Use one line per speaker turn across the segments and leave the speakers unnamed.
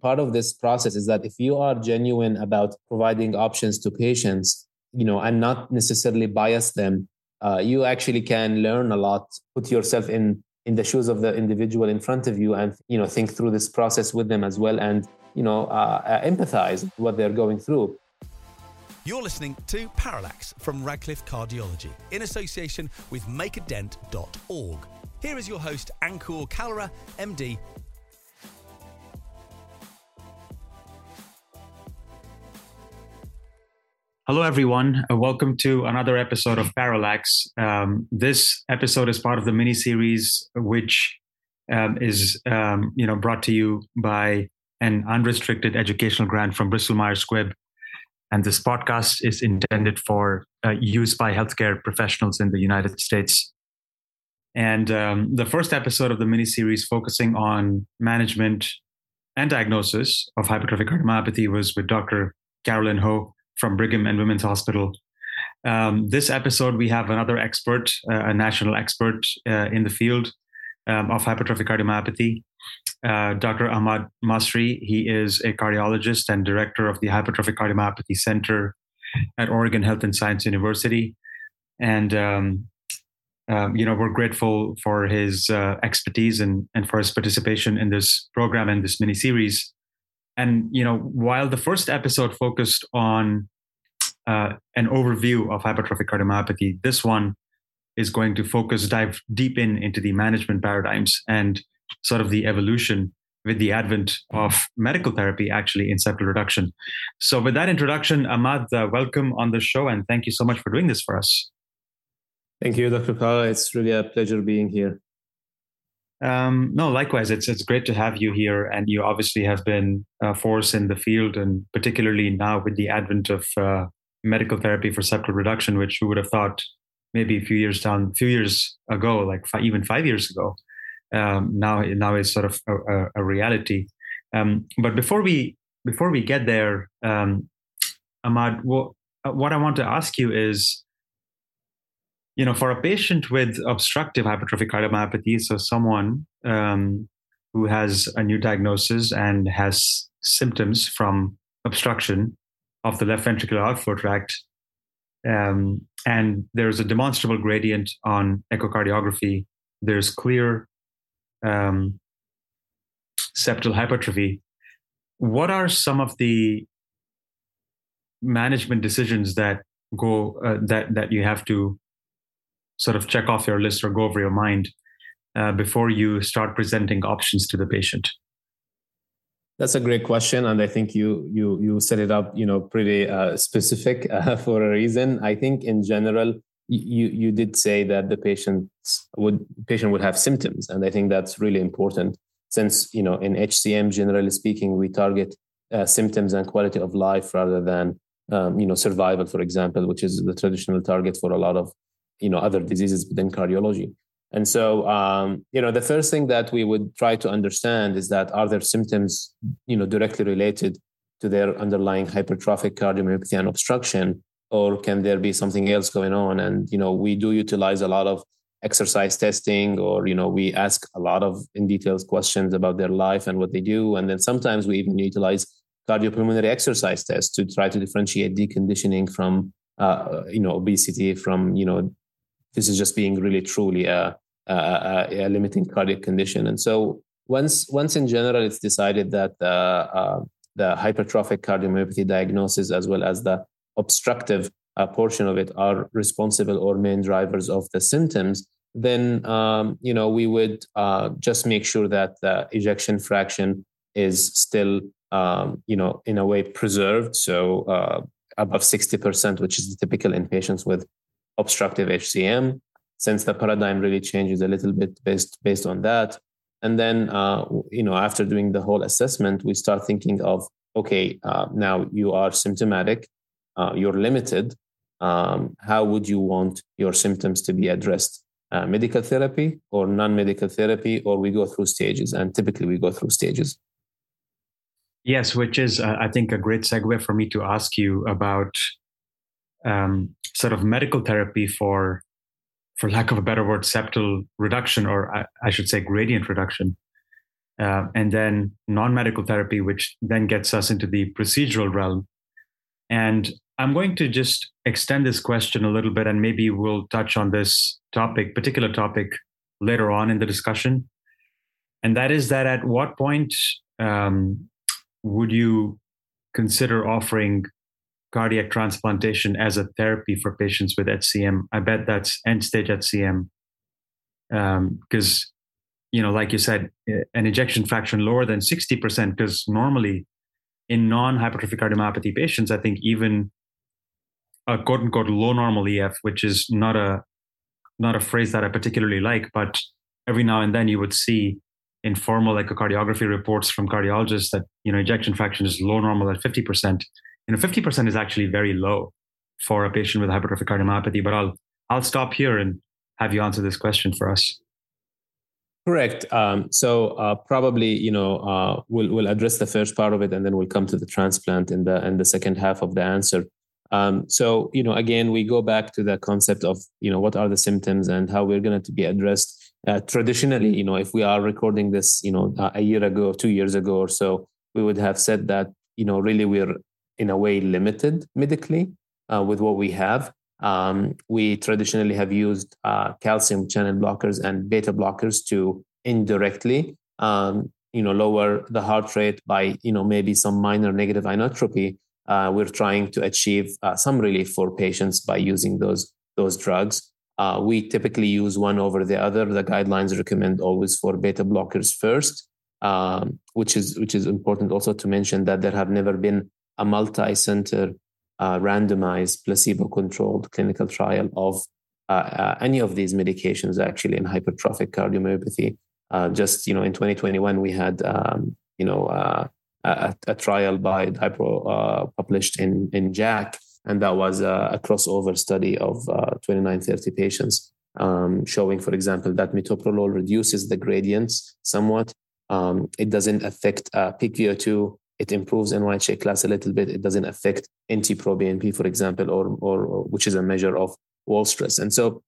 part of this process is that if you are genuine about providing options to patients, you know, and not necessarily bias them, uh, you actually can learn a lot. Put yourself in in the shoes of the individual in front of you, and you know, think through this process with them as well, and you know, uh, uh, empathize what they're going through.
You're listening to Parallax from Radcliffe Cardiology in association with MakeADent.org. Here is your host, Ankur Kalra, MD,
Hello, everyone. Uh, welcome to another episode of Parallax. Um, this episode is part of the mini series, which um, is um, you know brought to you by an unrestricted educational grant from Bristol Myers Squibb. And this podcast is intended for uh, use by healthcare professionals in the United States. And um, the first episode of the mini series, focusing on management and diagnosis of hypertrophic cardiomyopathy, was with Dr. Carolyn Ho from Brigham and Women's Hospital. Um, this episode, we have another expert, uh, a national expert uh, in the field um, of hypertrophic cardiomyopathy, uh, Dr. Ahmad Masri. He is a cardiologist and director of the Hypertrophic Cardiomyopathy Center at Oregon Health and Science University. And, um, um you know, we're grateful for his uh, expertise and, and for his participation in this program and this mini series. And you know, while the first episode focused on uh, an overview of hypertrophic cardiomyopathy, this one is going to focus dive deep in into the management paradigms and sort of the evolution with the advent of medical therapy actually in septal reduction. So, with that introduction, Ahmad, uh, welcome on the show and thank you so much for doing this for us.
Thank you, Dr. Kalra. It's really a pleasure being here.
Um, no, likewise, it's it's great to have you here, and you obviously have been a force in the field, and particularly now with the advent of uh, medical therapy for septal reduction, which we would have thought maybe a few years down, a few years ago, like five, even five years ago, um, now now is sort of a, a reality. Um, but before we before we get there, um, Ahmad, what, what I want to ask you is you know, for a patient with obstructive hypertrophic cardiomyopathy, so someone um, who has a new diagnosis and has symptoms from obstruction of the left ventricular outflow tract, um, and there's a demonstrable gradient on echocardiography. There's clear um, septal hypertrophy. What are some of the management decisions that go uh, that that you have to sort of check off your list or go over your mind uh, before you start presenting options to the patient?
That's a great question, and I think you you you set it up, you know, pretty uh, specific uh, for a reason. I think in general, you you did say that the patient would patient would have symptoms, and I think that's really important since you know in HCM, generally speaking, we target uh, symptoms and quality of life rather than um, you know survival, for example, which is the traditional target for a lot of you know other diseases within cardiology. And so um, you know the first thing that we would try to understand is that are there symptoms you know directly related to their underlying hypertrophic cardiomyopathy and obstruction or can there be something else going on? And you know we do utilize a lot of exercise testing or you know we ask a lot of in details questions about their life and what they do. And then sometimes we even utilize cardiopulmonary exercise tests to try to differentiate deconditioning from uh, you know obesity from you know this is just being really truly a, a, a limiting cardiac condition. And so once once in general it's decided that the uh, the hypertrophic cardiomyopathy diagnosis as well as the obstructive uh, portion of it are responsible or main drivers of the symptoms, then um, you know we would uh, just make sure that the ejection fraction is still um, you know in a way preserved, so uh, above sixty percent, which is typical in patients with obstructive HCM, since the paradigm really changes a little bit based based on that. And then, uh, you know, after doing the whole assessment, we start thinking of, okay, uh, now you are symptomatic, uh, you're limited. Um, how would you want your symptoms to be addressed? Uh, medical therapy or non-medical therapy, or we go through stages, and typically we go through stages.
Yes, which is, uh, I think, a great segue for me to ask you about um, sort of medical therapy for, for lack of a better word, septal reduction, or I, I should say gradient reduction. uh, and then non-medical therapy, which then gets us into the procedural realm. And I'm going to just extend this question a little bit, and maybe we'll touch on this topic, particular topic, later on in the discussion. And that is that at what point um, would you consider offering cardiac transplantation as a therapy for patients with HCM? I bet that's end stage HCM. Because, um, you know, like you said, an ejection fraction lower than 60%, because normally in non hypertrophic cardiomyopathy patients, I think even a quote unquote low normal EF, which is not a not a phrase that I particularly like, but every now and then you would see informal echocardiography reports from cardiologists that you know ejection fraction is low normal at 50%. You know, 50% is actually very low for a patient with hypertrophic cardiomyopathy. But I'll I'll stop here and have you answer this question for us.
Correct. Um, so uh, probably you know uh, we'll we'll address the first part of it, and then we'll come to the transplant in the in the second half of the answer. Um, so you know again we go back to the concept of you know what are the symptoms and how we're going to be addressed. Uh, traditionally, you know, if we are recording this, you know, a year ago, two years ago or so, we would have said that you know really we're in a way limited medically uh, with what we have. Um, we traditionally have used uh, calcium channel blockers and beta blockers to indirectly, um, you know, lower the heart rate by, you know, maybe some minor negative inotropy. Uh, we're trying to achieve uh, some relief for patients by using those those drugs. Uh, we typically use one over the other. The guidelines recommend always for beta blockers first, um, which is which is important also to mention that there have never been a multi-center uh, randomized placebo-controlled clinical trial of uh, uh, any of these medications actually in hypertrophic cardiomyopathy. Uh, just you know, in 2021 we had um, you know uh, a, a, trial by Dybro uh, published in in JACC, and that was a, a crossover study of 29, 30 patients. Um, showing, for example, that metoprolol reduces the gradients somewhat. Um, it doesn't affect peak VO2 it improves NYHA class a little bit. It doesn't affect NT-proBNP, for example, or, or, or which is a measure of wall stress. And so,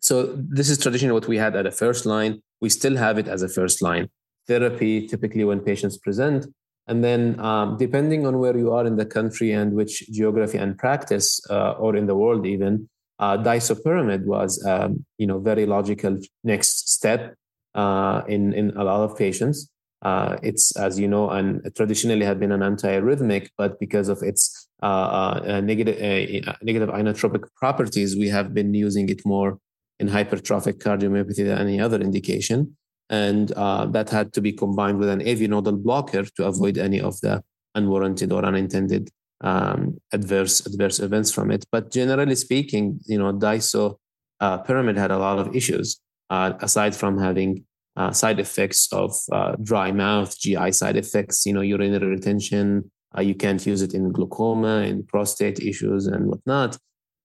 so this is traditionally what we had at a first line. We still have it as a first line therapy, typically when patients present. And then, um, depending on where you are in the country and which geography and practice, uh, or in the world even, uh, disopyramide was, um, you know, very logical next step uh, in in a lot of patients. Uh, it's, as you know, and traditionally had been an antiarrhythmic, but because of its uh, uh, negative, uh, negative inotropic properties, we have been using it more in hypertrophic cardiomyopathy than any other indication. And uh, that had to be combined with an AV nodal blocker to avoid any of the unwarranted or unintended um, adverse adverse events from it. But generally speaking, you know, DISO uh, pyramid had a lot of issues aside from having uh, side effects of uh, dry mouth, GI side effects, you know, urinary retention. Uh, you can't use it in glaucoma and prostate issues and whatnot.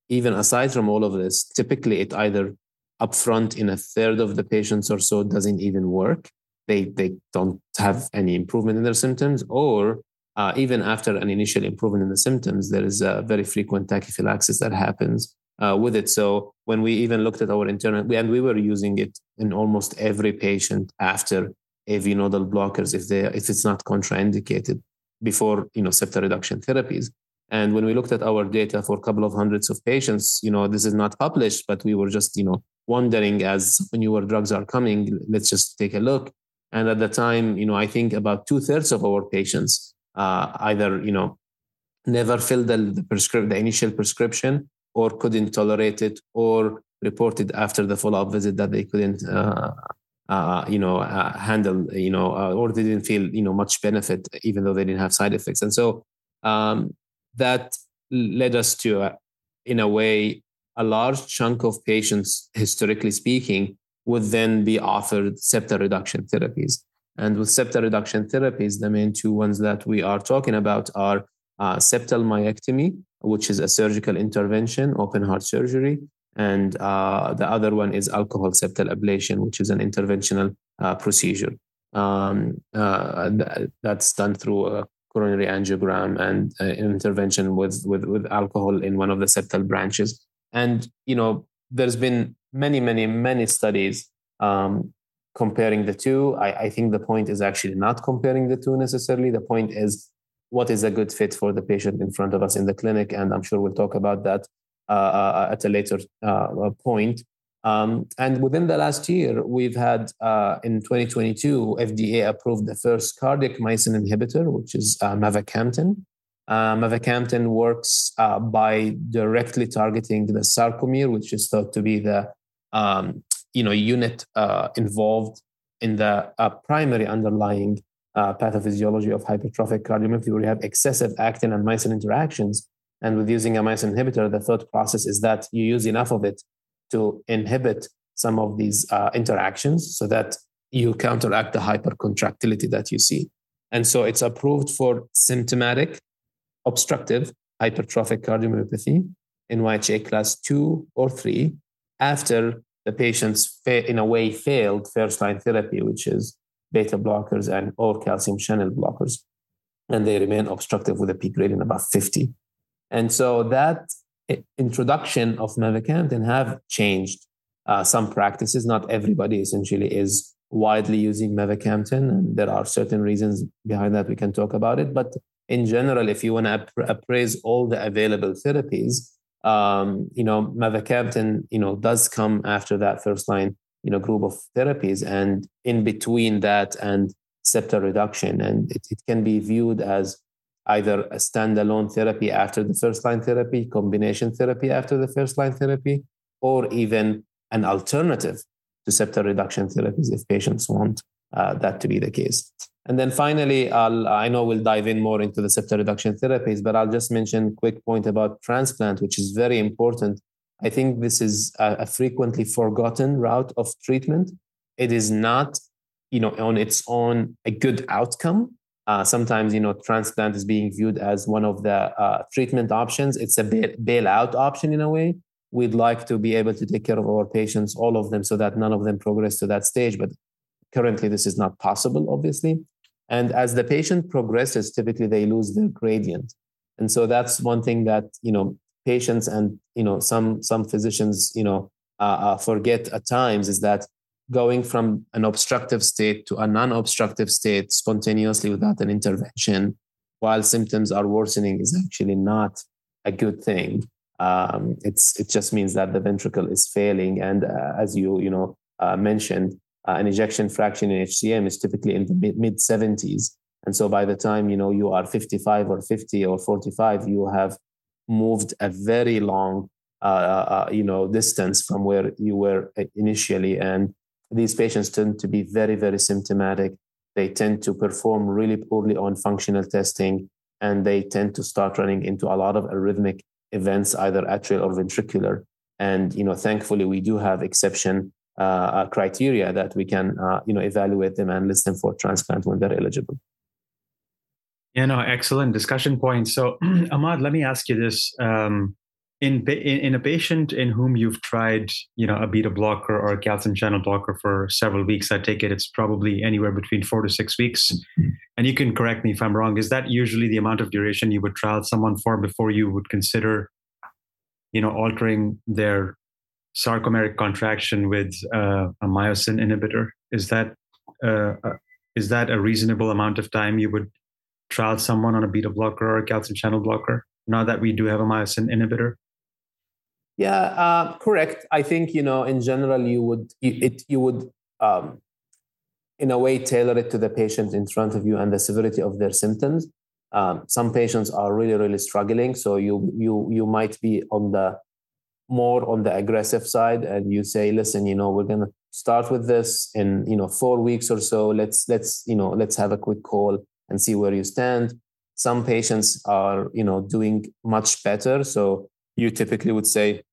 Even aside from all of this, typically it either upfront in a third of the patients or so doesn't even work. They they don't have any improvement in their symptoms, or uh, even after an initial improvement in the symptoms, there is a very frequent tachyphylaxis that happens uh, with it. So when we even looked at our internal, and we were using it in almost every patient after AV nodal blockers if they if it's not contraindicated before you know septal reduction therapies. And when we looked at our data for a couple of hundreds of patients, you know, this is not published, but we were just, you know, wondering as newer drugs are coming, let's just take a look. And at the time, you know, I think about two thirds of our patients uh, either, you know, never filled the, the, prescrip- the initial prescription or couldn't tolerate it or reported after the follow-up visit that they couldn't uh, uh, you know uh, handle you know uh, or they didn't feel you know much benefit even though they didn't have side effects. And so um, that led us to uh, in a way a large chunk of patients historically speaking would then be offered septal reduction therapies. And with septal reduction therapies the main two ones that we are talking about are uh, septal myectomy which is a surgical intervention, open heart surgery. And uh, the other one is alcohol septal ablation, which is an interventional uh, procedure. Um, uh, that's done through a coronary angiogram and uh, intervention with, with, with alcohol in one of the septal branches. And, you know, there's been many, many, many studies um, comparing the two. I, I think the point is actually not comparing the two necessarily. The point is what is a good fit for the patient in front of us in the clinic, and I'm sure we'll talk about that uh, uh at a later uh, point. Um, and within the last year, we've had uh, in 2022, FDA approved the first cardiac myosin inhibitor, which is uh, mavacamten. Uh, mavacamten works uh, by directly targeting the sarcomere, which is thought to be the um, you know unit uh, involved in the uh, primary underlying pathophysiology of hypertrophic cardiomyopathy, where you have excessive actin and myosin interactions. And with using a myosin inhibitor, the thought process is that you use enough of it to inhibit some of these uh, interactions so that you counteract the hypercontractility that you see. And so it's approved for symptomatic obstructive hypertrophic cardiomyopathy in NYHA class two or three after the patients, fa- in a way, failed first line therapy, which is beta blockers and or calcium channel blockers. And they remain obstructive with a peak gradient about 50. And so that introduction of mavacamten have changed uh, some practices. Not everybody essentially is widely using mavacamten, and there are certain reasons behind that. We can talk about it, but in general, if you want to appraise all the available therapies, um, you know, mavacamten, you know, does come after that first line, you know, group of therapies, and in between that and septal reduction, and it, it can be viewed as either a standalone therapy after the first line therapy, combination therapy after the first line therapy, or even an alternative to septal reduction therapies if patients want uh, that to be the case. And then finally, I'll, I know we'll dive in more into the septal reduction therapies, but I'll just mention quick point about transplant, which is very important. I think this is a, frequently forgotten route of treatment. It is not, you know, on its own a good outcome, uh, sometimes, you know, transplant is being viewed as one of the uh, treatment options. It's a bail- bailout option in a way. We'd like to be able to take care of our patients, all of them, so that none of them progress to that stage. But currently, this is not possible, obviously. And as the patient progresses, typically they lose their gradient. And so that's one thing that, you know, patients and, you know, some, some physicians, you know, uh, uh forget at times is that going from an obstructive state to a non-obstructive state spontaneously without an intervention while symptoms are worsening is actually not a good thing. Um, it's it just means that the ventricle is failing and uh, as you you know uh, mentioned uh, an ejection fraction in hcm is typically in the mid 70s and so by the time you know you are 55 or 50 or 45 you have moved a very long uh, uh, uh, you know distance from where you were initially and these patients tend to be very, very symptomatic. They tend to perform really poorly on functional testing, and they tend to start running into a lot of arrhythmic events, either atrial or ventricular. And you know, thankfully, we do have exception uh, uh criteria that we can uh, you know evaluate them and list them for transplant when they're eligible.
Yeah, no, excellent discussion point. So, Ahmad, let me ask you this. Um, in, in, in a patient in whom you've tried, you know, a beta blocker or a calcium channel blocker for several weeks, I take it it's probably anywhere between four to six weeks. Mm-hmm. And you can correct me if I'm wrong. Is that usually the amount of duration you would trial someone for before you would consider, you know, altering their sarcomeric contraction with uh, a myosin inhibitor? Is that uh, uh, is that a reasonable amount of time you would trial someone on a beta blocker or a calcium channel blocker? Now that we do have a myosin inhibitor.
Yeah, uh, correct. I think you know in general you would you, it you would um, in a way tailor it to the patient in front of you and the severity of their symptoms. Um, some patients are really really struggling, so you you you might be on the more on the aggressive side, and you say, listen, you know, we're gonna start with this in you know four weeks or so. Let's let's you know let's have a quick call and see where you stand. Some patients are you know doing much better, so you typically would say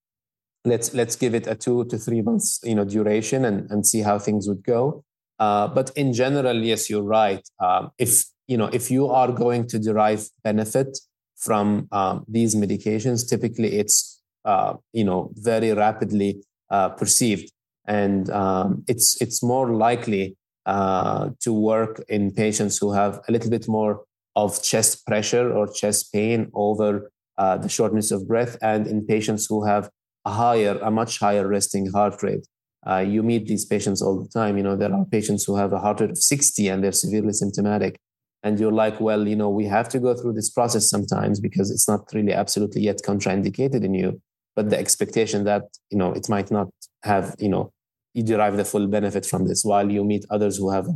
let's let's give it a two to three months you know duration and, and see how things would go. Uh, but in general yes you're right. Um, if you know if you are going to derive benefit from um, these medications typically it's uh, you know very rapidly uh, perceived. And um, it's it's more likely uh, to work in patients who have a little bit more of chest pressure or chest pain over uh, the shortness of breath, and in patients who have a higher, a much higher resting heart rate. uh, you meet these patients all the time. You know, there are patients who have a heart rate of 60 and they're severely symptomatic. And you're like, well, you know, we have to go through this process sometimes because it's not really absolutely yet contraindicated in you. But the expectation that, you know, it might not have, you know, you derive the full benefit from this while you meet others who have,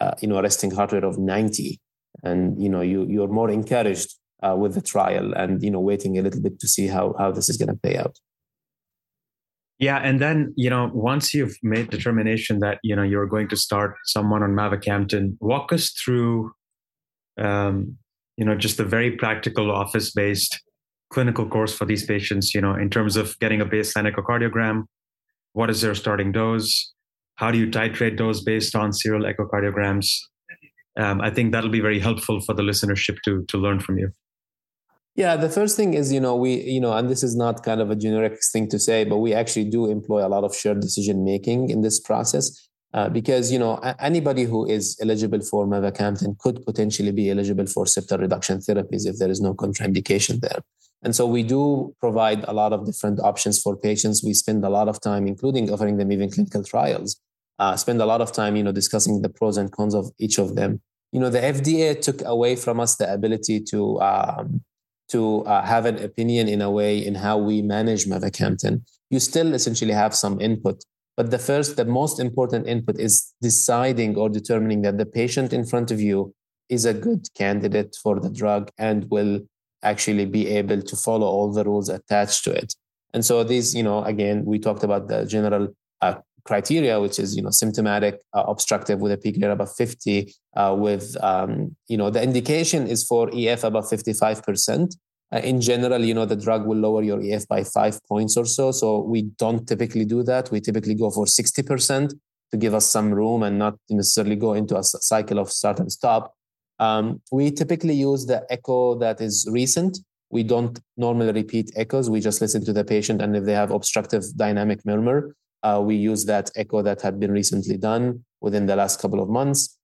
uh, you know, a resting heart rate of 90. And, you know, you, you're more encouraged uh, with the trial and, you know, waiting a little bit to see how, how this is going to play out.
Yeah, and then you know once you've made determination that you know you're going to start someone on mavacamten, walk us through, um, you know, just the very practical office-based clinical course for these patients. You know, in terms of getting a baseline echocardiogram, what is their starting dose? How do you titrate those based on serial echocardiograms? Um, I think that'll be very helpful for the listenership to to learn from you.
Yeah, the first thing is, you know, we, you know, and this is not kind of a generic thing to say, but we actually do employ a lot of shared decision making in this process. Uh, because you know anybody who is eligible for mavacamten could potentially be eligible for septal reduction therapies if there is no contraindication there. And so we do provide a lot of different options for patients. We spend a lot of time, including offering them even clinical trials. Uh, spend a lot of time, you know, discussing the pros and cons of each of them. You know, the FDA took away from us the ability to um, to uh, have an opinion in a way in how we manage mavacamten. You still essentially have some input, but the first, the most important input is deciding or determining that the patient in front of you is a good candidate for the drug and will actually be able to follow all the rules attached to it. And so these, you know, again, we talked about the general uh, criteria, which is, you know, symptomatic, uh, obstructive with a peak rate above 50, uh, with, um, you know, the indication is for EF above 55%. Uh, in general, you know, the drug will lower your EF by five points or so. So we don't typically do that. We typically go for 60% to give us some room and not necessarily go into a cycle of start and stop. Um, we typically use the echo that is recent. We don't normally repeat echoes. We just listen to the patient. And if they have obstructive dynamic murmur, uh, we use that echo that had been recently done within the last couple of months.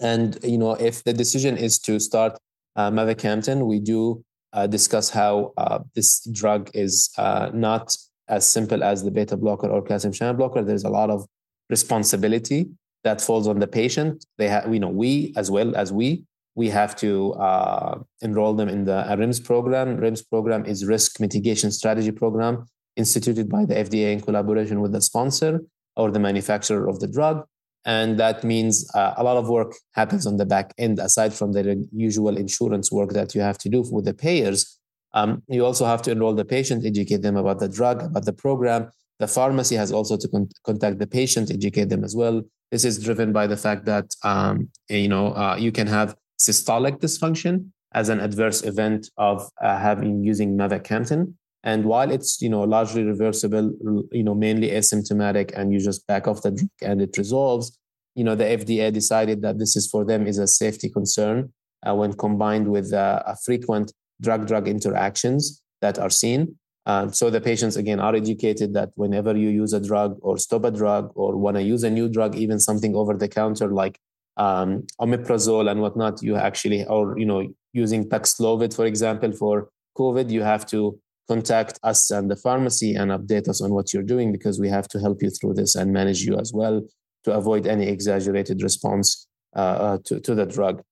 And you know, if the decision is to start uh, mavacamten, we do uh, discuss how uh, this drug is uh, not as simple as the beta blocker or calcium channel blocker. There's a lot of responsibility that falls on the patient. They have, you know, we as well as we, we have to uh, enroll them in the REMS program. REMS program is risk mitigation strategy program instituted by the FDA in collaboration with the sponsor or the manufacturer of the drug. And that means uh, a lot of work happens on the back end, aside from the usual insurance work that you have to do with the payers. Um, you also have to enroll the patient, educate them about the drug, about the program. The pharmacy has also to con- contact the patient, educate them as well. This is driven by the fact that um, you know uh, you can have systolic dysfunction as an adverse event of uh, having using mavacamten, and while it's you know largely reversible, you know mainly asymptomatic, and you just back off the drug and it resolves, you know the FDA decided that this is for them is a safety concern uh, when combined with uh, frequent drug-drug interactions that are seen. Uh, so the patients again are educated that whenever you use a drug or stop a drug or want to use a new drug, even something over the counter like um, omeprazole and whatnot, you actually or you know using Paxlovid for example for COVID, you have to contact us and the pharmacy and update us on what you're doing because we have to help you through this and manage you as well to avoid any exaggerated response uh, uh, to, to the drug.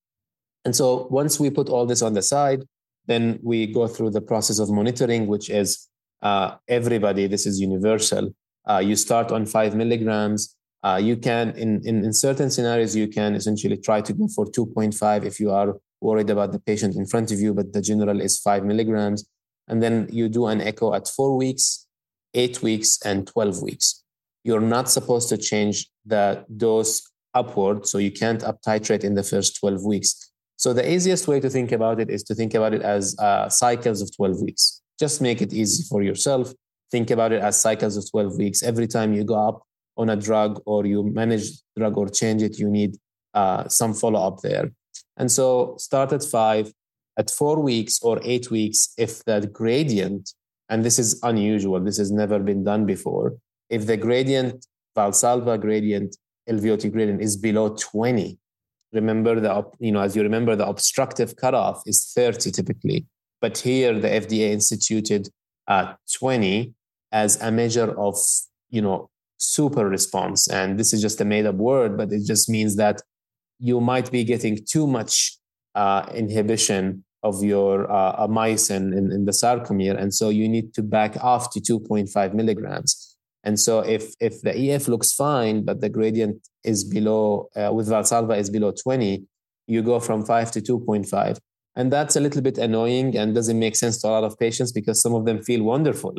And so once we put all this on the side, then we go through the process of monitoring, which is uh, everybody, this is universal. Uh, you start on five milligrams. Uh, you can, in, in, in certain scenarios, you can essentially try to go for 2.5 if you are worried about the patient in front of you, but the general is five milligrams and then you do an echo at four weeks, eight weeks, and 12 weeks. You're not supposed to change the dose upward, so you can't up titrate in the first 12 weeks. So the easiest way to think about it is to think about it as uh, cycles of 12 weeks. Just make it easy for yourself. Think about it as cycles of 12 weeks. Every time you go up on a drug or you manage drug or change it, you need uh, some follow up there. And so start at five, at four weeks or eight weeks, if that gradient, and this is unusual, this has never been done before, if the gradient, Valsalva gradient, LVOT gradient is below 20, remember the, you know, as you remember, the obstructive cutoff is 30 typically. But here the FDA instituted uh, 20 as a measure of, you know, super response. And this is just a made up word, but it just means that you might be getting too much uh, inhibition of your uh, myosin in, in the sarcomere. And so you need to back off to 2.5 milligrams. And so if, if the EF looks fine, but the gradient is below, uh, with Valsalva is below 20, you go from 5 to 2.5. And that's a little bit annoying and doesn't make sense to a lot of patients because some of them feel wonderful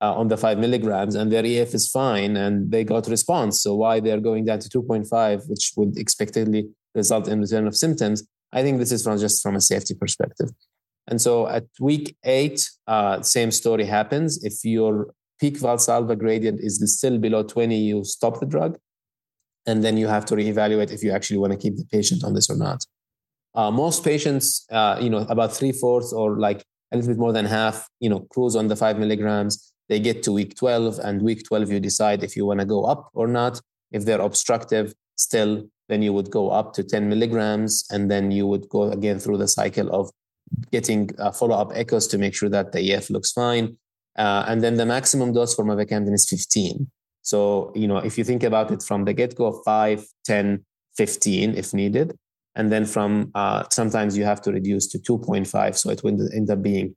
uh, on the 5 milligrams and their EF is fine and they got response. So why they're going down to 2.5, which would expectedly result in return of symptoms, I think this is from just from a safety perspective. And so at week eight, uh, same story happens. If your peak Valsalva gradient is still below 20, you stop the drug. And then you have to reevaluate if you actually want to keep the patient on this or not. Uh, most patients, uh, you know, about three fourths or like a little bit more than half, you know, cruise on the five milligrams. They get to week 12, and week 12, you decide if you want to go up or not. If they're obstructive still, then you would go up to 10 milligrams, and then you would go again through the cycle of getting uh, follow-up echoes to make sure that the EF looks fine. Uh, and then the maximum dose for mavacamten is 15. So, you know, if you think about it from the get-go, 5, 10, 15 if needed. And then from uh, sometimes you have to reduce to 2.5. So it will end up being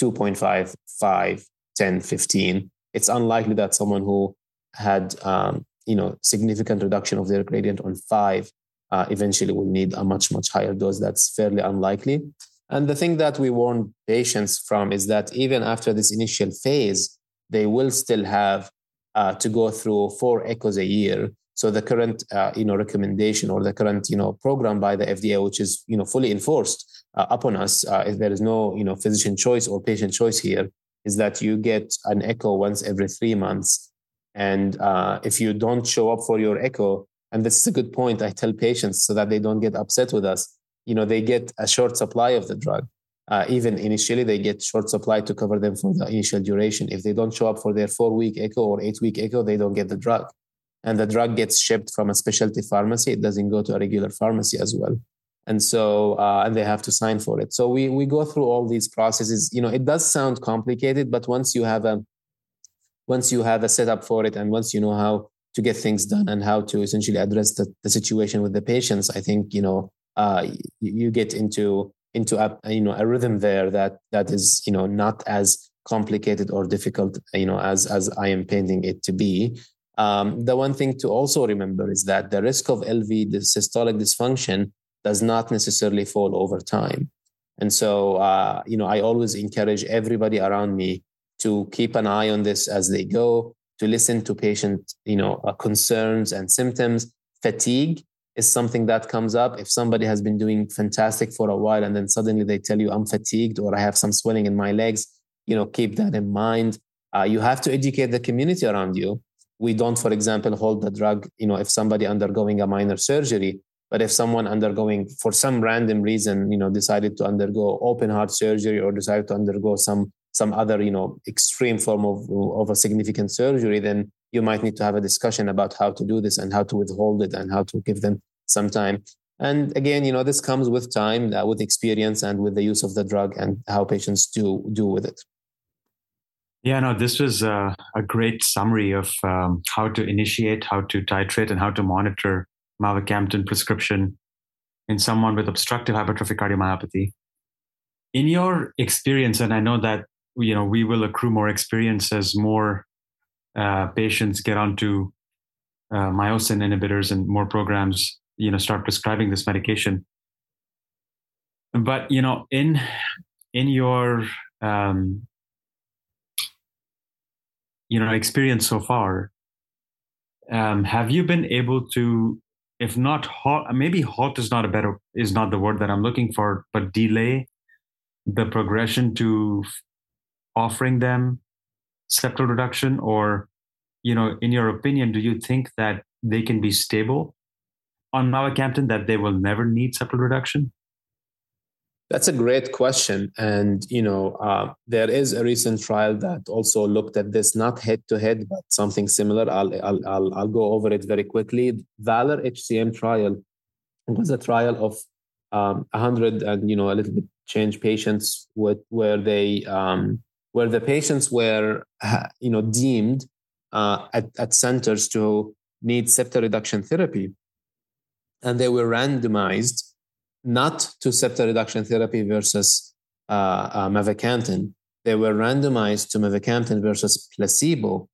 2.5, 5, 10, 15. It's unlikely that someone who had um, you know significant reduction of their gradient on five uh, eventually will need a much much higher dose that's fairly unlikely and the thing that we warn patients from is that even after this initial phase they will still have uh, to go through four echoes a year so the current uh, you know recommendation or the current you know program by the fda which is you know fully enforced uh, upon us uh, if there is no you know physician choice or patient choice here is that you get an echo once every three months and uh, if you don't show up for your echo, and this is a good point, I tell patients so that they don't get upset with us. You know, they get a short supply of the drug. Uh, even initially, they get short supply to cover them for the initial duration. If they don't show up for their four week echo or eight week echo, they don't get the drug. And the drug gets shipped from a specialty pharmacy. It doesn't go to a regular pharmacy as well. And so, uh, and they have to sign for it. So we we go through all these processes. You know, it does sound complicated, but once you have a once you have a setup for it and once you know how to get things done and how to essentially address the, the situation with the patients, I think you know uh, you, get into into a you know a rhythm there that that is you know not as complicated or difficult you know as as I am painting it to be. Um, the one thing to also remember is that the risk of LV the systolic dysfunction does not necessarily fall over time. And so, uh, you know, I always encourage everybody around me to keep an eye on this as they go, to listen to patient, you know, uh, concerns and symptoms. Fatigue is something that comes up. If somebody has been doing fantastic for a while and then suddenly they tell you I'm fatigued or I have some swelling in my legs, you know, keep that in mind. Uh, you have to educate the community around you. We don't, for example, hold the drug, you know, if somebody undergoing a minor surgery, but if someone undergoing for some random reason, you know, decided to undergo open heart surgery or decided to undergo some some other you know extreme form of, of a significant surgery then you might need to have a discussion about how to do this and how to withhold it and how to give them some time. And again you know this comes with time uh, with experience and with the use of the drug and how patients do do with it.
Yeah no this was a, a great summary of um, how to initiate how to titrate and how to monitor mavacamten prescription in someone with obstructive hypertrophic cardiomyopathy. In your experience and i know that you know we will accrue more experience as more uh, patients get onto uh, myosin inhibitors and more programs you know start prescribing this medication. But you know in in your um, you know experience so far um, have you been able to if not halt maybe halt is not a better is not the word that i'm looking for but delay the progression to offering them septal reduction? Or you know in your opinion do you think that they can be stable on mavacamten that they will never need septal reduction?
That's a great question. And you know uh, there is a recent trial that also looked at this not head to head but something similar. I'll, I'll, I'll, I'll go over it very quickly. VALOR-HCM trial was a trial of um, 100 and you know a little bit change patients with where they um, where the patients were you know deemed uh, at, at centers to need septal reduction therapy. And they were randomized not to septal reduction therapy versus uh, uh, mavacamten. They were randomized to mavacamten versus placebo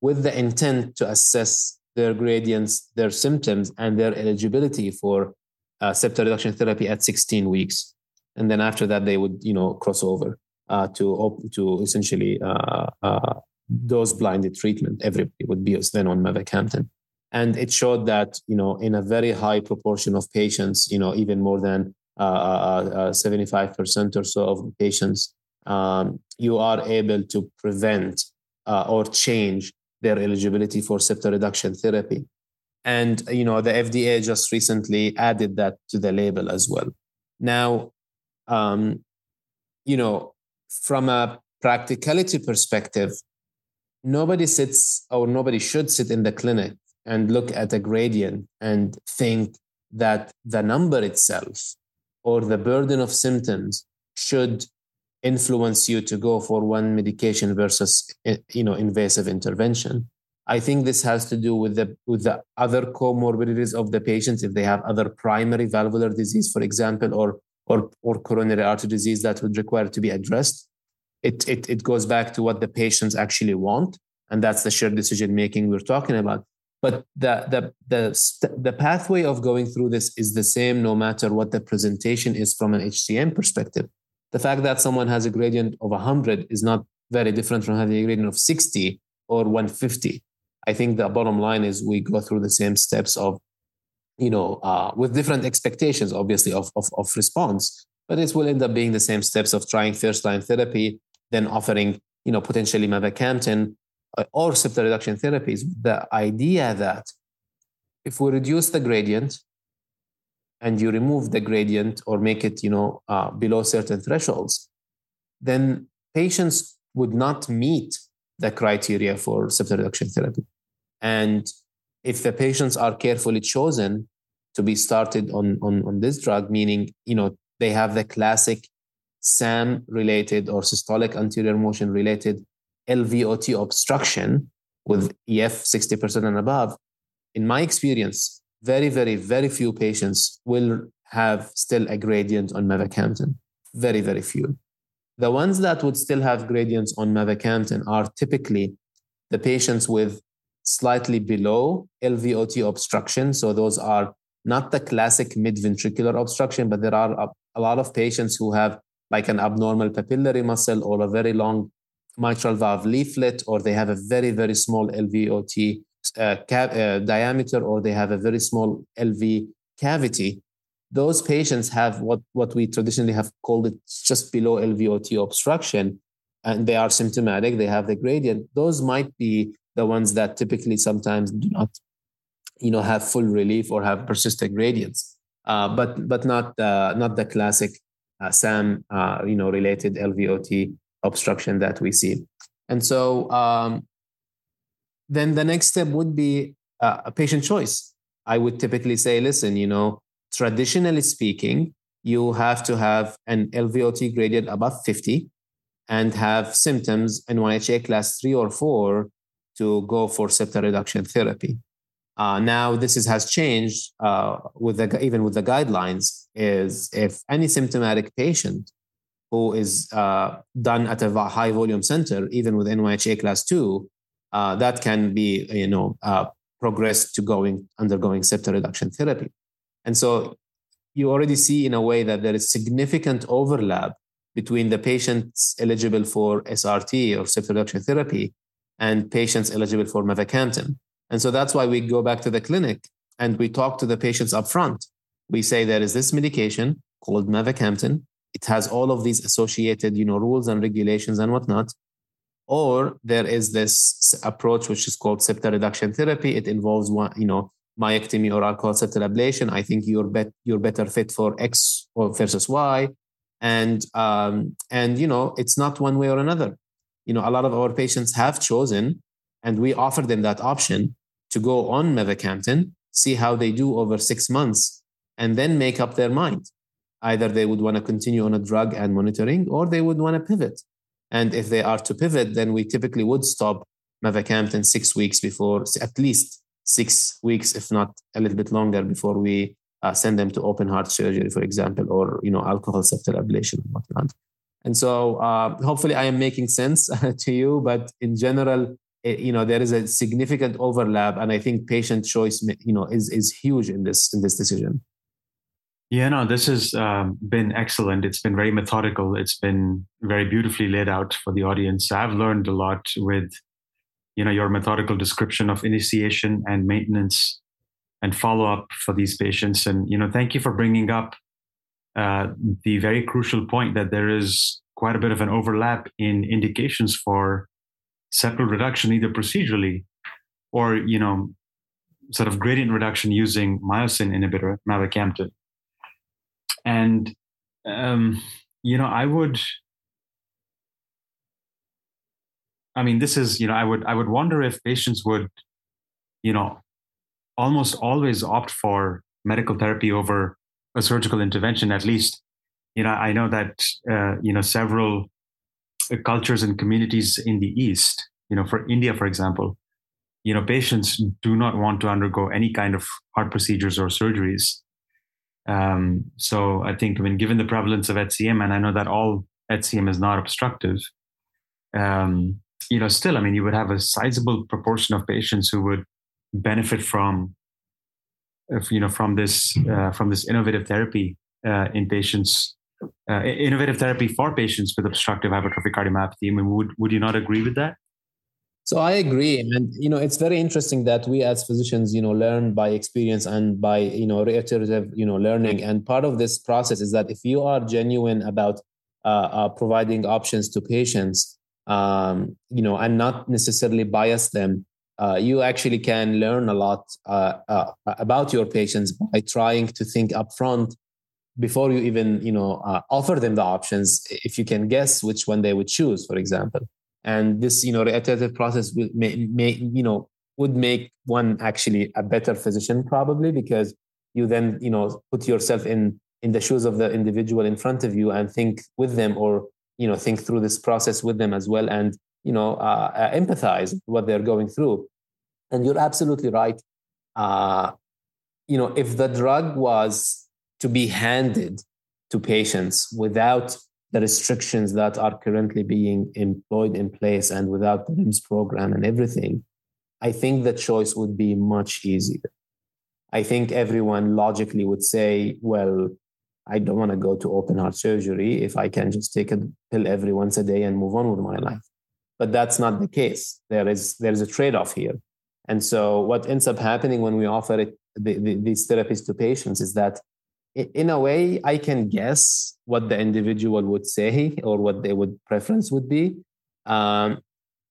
with the intent to assess their gradients, their symptoms, and their eligibility for uh, septal reduction therapy at 16 weeks. And then after that, they would, you know, cross over uh, to to essentially uh, uh, dose blinded treatment. Everybody would be then on mavacamten, and it showed that you know in a very high proportion of patients, you know, even more than uh, seventy five percent or so of patients, um, you are able to prevent or change their eligibility for septal reduction therapy. And you know the FDA just recently added that to the label as well. Now, um, you know, from a practicality perspective, nobody sits or nobody should sit in the clinic and look at a gradient and think that the number itself or the burden of symptoms should influence you to go for one medication versus eh, you know invasive intervention. I think this has to do with the with the other comorbidities of the patients if they have other primary valvular disease for example or or, or coronary artery disease that would require to be addressed. It, it, it goes back to what the patients actually want. And that's the shared decision making we're talking about. But the, the, the, the pathway of going through this is the same no matter what the presentation is from an HCM perspective. The fact that someone has a gradient of 100 is not very different from having a gradient of 60 or 150. I think the bottom line is we go through the same steps of you know, uh, with different expectations, obviously, of, of, of response. But it will end up being the same steps of trying first line therapy, then offering, you know, potentially mavacamten uh, or septal reduction therapies. The idea that if we reduce the gradient and you remove the gradient or make it, you know, uh, below certain thresholds, then patients would not meet the criteria for septal reduction therapy. And if the patients are carefully chosen to be started on, on, on this drug, meaning, you know, they have the classic SAM related or systolic anterior motion related LVOT obstruction with EF 60% and above, in my experience, very, very, very few patients will have still a gradient on mavacamten. Very, very few. The ones that would still have gradients on mavacamten are typically the patients with slightly below LVOT obstruction. So those are not the classic mid-ventricular obstruction, but there are a, lot of patients who have like an abnormal papillary muscle or a very long mitral valve leaflet, or they have a very, very small LVOT uh, uh, diameter, or they have a very small LV cavity. Those patients have what, what we traditionally have called it just below LVOT obstruction, and they are symptomatic, they have the gradient. Those might be the ones that typically sometimes do not you know have full relief or have persistent gradients. Uh, but but not uh, not the classic uh, sam uh, you know related lvot obstruction that we see. And so um, then the next step would be uh, a patient choice. I would typically say listen you know traditionally speaking you have to have an lvot gradient above 50 and have symptoms in NYHA class 3 or 4 to go for septal reduction therapy. Uh, now, this is, has changed uh, with the, even with the guidelines. Is if any symptomatic patient who is uh, done at a high volume center, even with NYHA class two, uh, that can be you know uh, progressed to going undergoing septal reduction therapy. And so you already see in a way that there is significant overlap between the patients eligible for SRT or septal reduction therapy and patients eligible for mavacamten. And so that's why we go back to the clinic and we talk to the patients up front. We say there is this medication called mavacamten. It has all of these associated, you know, rules and regulations and whatnot. Or there is this approach which is called septal reduction therapy. It involves one, you know, myectomy or alcohol septal ablation. I think you're bet you're better fit for X versus Y. And um, and you know, it's not one way or another you know, a lot of our patients have chosen, and we offer them that option to go on mavacamten, see how they do over six months, and then make up their mind. Either they would want to continue on a drug and monitoring, or they would want to pivot. And if they are to pivot, then we typically would stop mavacamten six weeks before, at least six weeks, if not a little bit longer, before we uh, send them to open heart surgery, for example, or you know alcohol septal ablation and whatnot. And so, uh, hopefully, I am making sense to you. But in general, it, you know, there is a significant overlap, and I think patient choice, you know, is is huge in this in this decision.
Yeah, no, this has um, been excellent. It's been very methodical. It's been very beautifully laid out for the audience. I've learned a lot with, you know, your methodical description of initiation and maintenance and follow up for these patients. And you know, thank you for bringing up uh, the very crucial point that there is quite a bit of an overlap in indications for septal reduction, either procedurally or you know, sort of gradient reduction using myosin inhibitor mavacamten. And, um, you know, I would, I mean, this is, you know, I would, I would wonder if patients would, you know, almost always opt for medical therapy over a surgical intervention, at least, you know, I know that, uh, you know, several cultures and communities in the East, you know, for India, for example, you know, patients do not want to undergo any kind of heart procedures or surgeries. Um, so I think, I mean, given the prevalence of HCM, and I know that all HCM is not obstructive, um, you know, still, I mean, you would have a sizable proportion of patients who would benefit from, if, you know, from this uh, from this innovative therapy uh, in patients, uh, innovative therapy for patients with obstructive hypertrophic cardiomyopathy. I mean, would would you not agree with that?
So I agree, and you know it's very interesting that we as physicians, you know, learn by experience and by you know reiterative, you know, learning. And part of this process is that if you are genuine about uh, uh, providing options to patients, um, you know, and not necessarily bias them, uh, you actually can learn a lot uh, uh, about your patients by trying to think upfront before you even, you know, uh, offer them the options. If you can guess which one they would choose, for example and this you know reiterative process will may, may you know would make one actually a better physician probably because you then you know put yourself in in the shoes of the individual in front of you and think with them or you know think through this process with them as well and you know uh, uh, empathize what they're going through and you're absolutely right uh, you know if the drug was to be handed to patients without the restrictions that are currently being employed in place and without the REMS program and everything, I think the choice would be much easier. I think everyone logically would say, well, I don't want to go to open heart surgery if I can just take a pill every once a day and move on with my life. But that's not the case. There is there's a trade-off here. And so what ends up happening when we offer it, the, the, these therapies to patients is that in a way, I can guess what the individual would say or what their would preference would be. Um,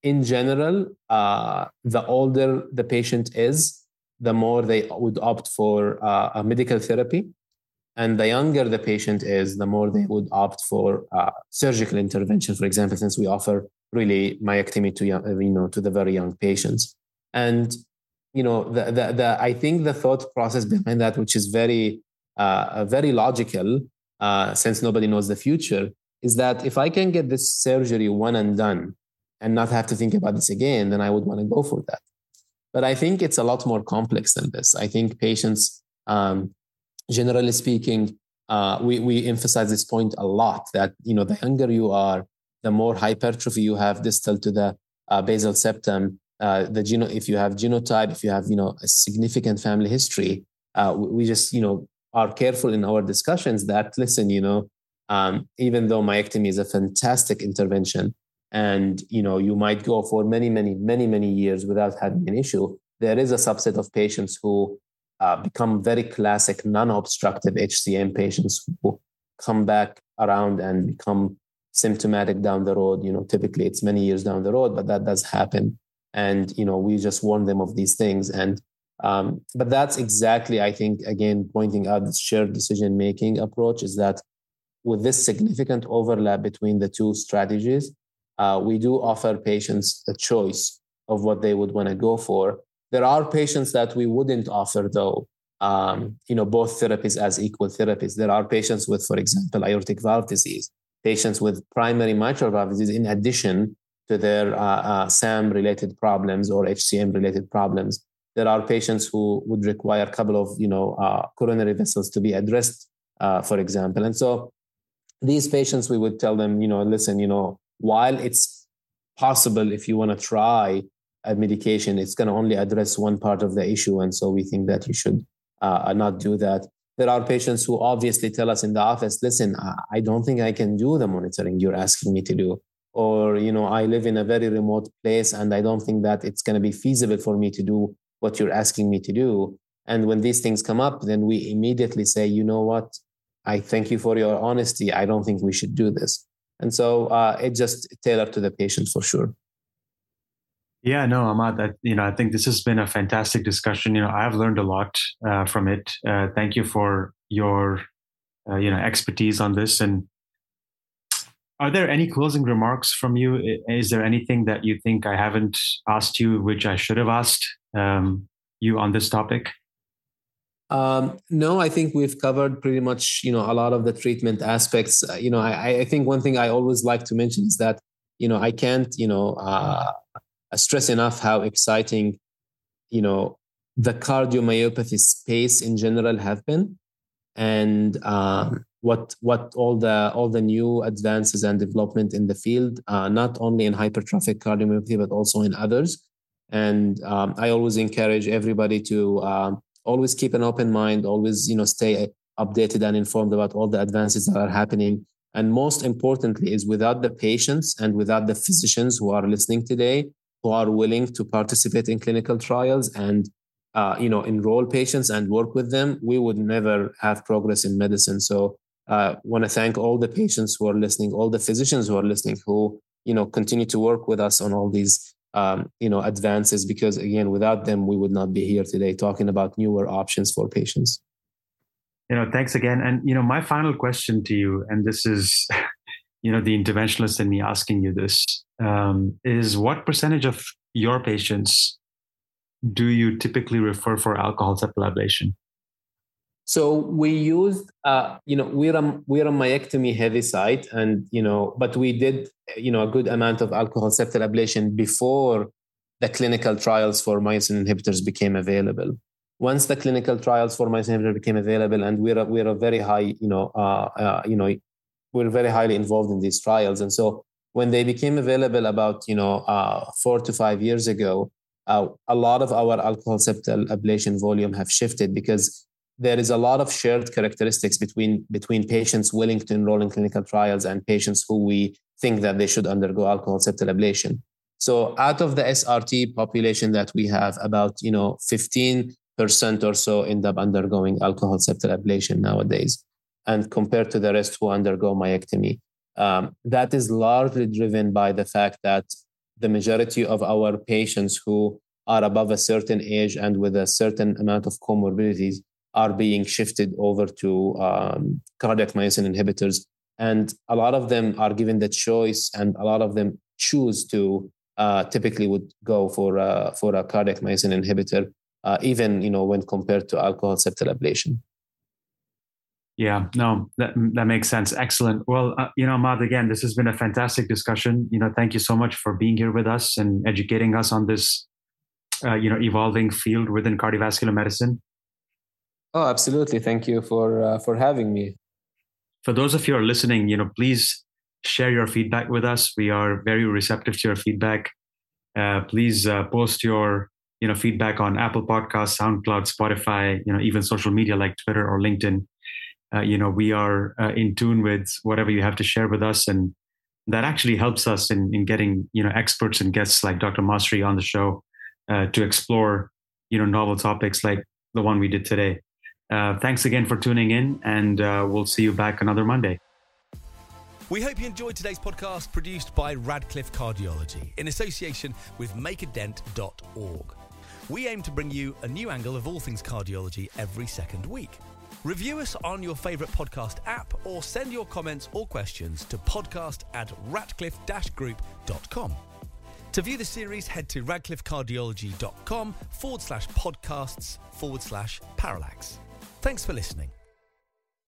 in general, uh, the older the patient is, the more they would opt for uh, a medical therapy. And the younger the patient is, the more they would opt for uh, surgical intervention, for example, since we offer really myectomy to young, you know, to the very young patients. And you know, the, the, the I think the thought process behind that, which is very uh, very logical, uh, since nobody knows the future, is that if I can get this surgery one and done and not have to think about this again, then I would want to go for that. But I think it's a lot more complex than this. I think patients, um, generally speaking, uh, we, we emphasize this point a lot that you know the younger you are, the more hypertrophy you have distal to the uh, basal septum. Uh, the geno, if you have genotype, if you have you know a significant family history, uh, we just you know are careful in our discussions that listen, you know, um, even though myectomy is a fantastic intervention, and you know you might go for many, many, many, many years without having an issue, there is a subset of patients who uh, become very classic non-obstructive HCM patients who come back around and become symptomatic down the road. You know, typically it's many years down the road, but that does happen. And you know, we just warn them of these things. And um, but that's exactly, I think, again, pointing out this shared decision making approach is that with this significant overlap between the two strategies, uh, we do offer patients a choice of what they would want to go for. There are patients that we wouldn't offer, though, um, you know, both therapies as equal therapies. There are patients with, for example, aortic valve disease, patients with primary mitral valve disease, in addition to their uh, uh, SAM related problems or HCM related problems. There are patients who would require a couple of you know uh, coronary vessels to be addressed, uh, for example. And so these patients, we would tell them, you know, listen, you know, while it's possible if you want to try medication, it's going to only address one part of the issue, and so we think that you should uh, not do that. There are patients who obviously tell us in the office, listen, I don't think I can do the monitoring you're asking me to do. Or you know i live in a very remote place and i don't think that it's going to be feasible for me to do what you're asking me to do. And when these things come up then we immediately say you know what? I thank you for your honesty. I don't think we should do this. And so uh, it just tailored to the patient for sure
yeah no ahmad I, you know i think this has been a fantastic discussion you know i've learned a lot uh, from it uh, thank you for your uh, you know expertise on this and are there any closing remarks from you? Is there anything that you think I haven't asked you, which I should have asked um, you on this topic?
Um, no, I think we've covered pretty much, you know, a lot of the treatment aspects. Uh, you know, I, I, think one thing I always like to mention is that, you know, I can't, you know, uh, stress enough how exciting, you know, the cardiomyopathy space in general have been, and um, what what all the all the new advances and development in the field, uh, not only in hypertrophic cardiomyopathy but also in others. And um, I always encourage everybody to um, always keep an open mind, always you know stay updated and informed about all the advances that are happening. And most importantly, is without the patients and without the physicians who are listening today, who are willing to participate in clinical trials and uh, you know enroll patients and work with them, we would never have progress in medicine. So uh, want to thank all the patients who are listening, all the physicians who are listening, who you know continue to work with us on all these um, you know advances. Because again, without them, we would not be here today talking about newer options for patients.
You know, thanks again. And you know, my final question to you, and this is, you know, the interventionalist in me asking you this um, is: what percentage of your patients do you typically refer for alcohol septal ablation?
So we used, uh, you know, we're a, we're a myectomy heavy site, and you know, but we did, you know, a good amount of alcohol septal ablation before the clinical trials for myosin inhibitors became available. Once the clinical trials for myosin inhibitor became available, and we're a, we're a very high, you know, uh, uh, you know, we're very highly involved in these trials, and so when they became available about, you know, uh, four to five years ago, uh, a lot of our alcohol septal ablation volume have shifted because there is a lot of shared characteristics between between patients willing to enroll in clinical trials and patients who we think that they should undergo alcohol septal ablation. So out of the SRT population that we have, about you know 15% or so end up undergoing alcohol septal ablation nowadays, and compared to the rest who undergo myectomy. Um, that is largely driven by the fact that the majority of our patients who are above a certain age and with a certain amount of comorbidities are being shifted over to um, cardiac myosin inhibitors. And a lot of them are given the choice, and a lot of them choose to uh, typically would go for a, for a cardiac myosin inhibitor, uh, even you know when compared to alcohol septal ablation.
Yeah, no, that that makes sense. Excellent. Well, uh, you know, Ahmad, again, this has been a fantastic discussion. You know, thank you so much for being here with us and educating us on this, uh, you know, evolving field within cardiovascular medicine.
Oh, absolutely. Thank you for uh, for having me.
For those of you who are listening, you know, please share your feedback with us. We are very receptive to your feedback. Uh, please uh, post your you know feedback on Apple Podcasts, SoundCloud, Spotify, you know, even social media like Twitter or LinkedIn. Uh, you know, we are uh, in tune with whatever you have to share with us, and that actually helps us in in getting you know experts and guests like Dr. Masri on the show uh, to explore you know novel topics like the one we did today. Uh, thanks again for tuning in, and uh, we'll see you back another Monday.
We hope you enjoyed today's podcast produced by Radcliffe Cardiology in association with makeadent.org. We aim to bring you a new angle of all things cardiology every second week. Review us on your favourite podcast app or send your comments or questions to podcast at radcliffe group.com. To view the series, head to radcliffecardiology.com forward slash podcasts forward slash parallax. Thanks for listening.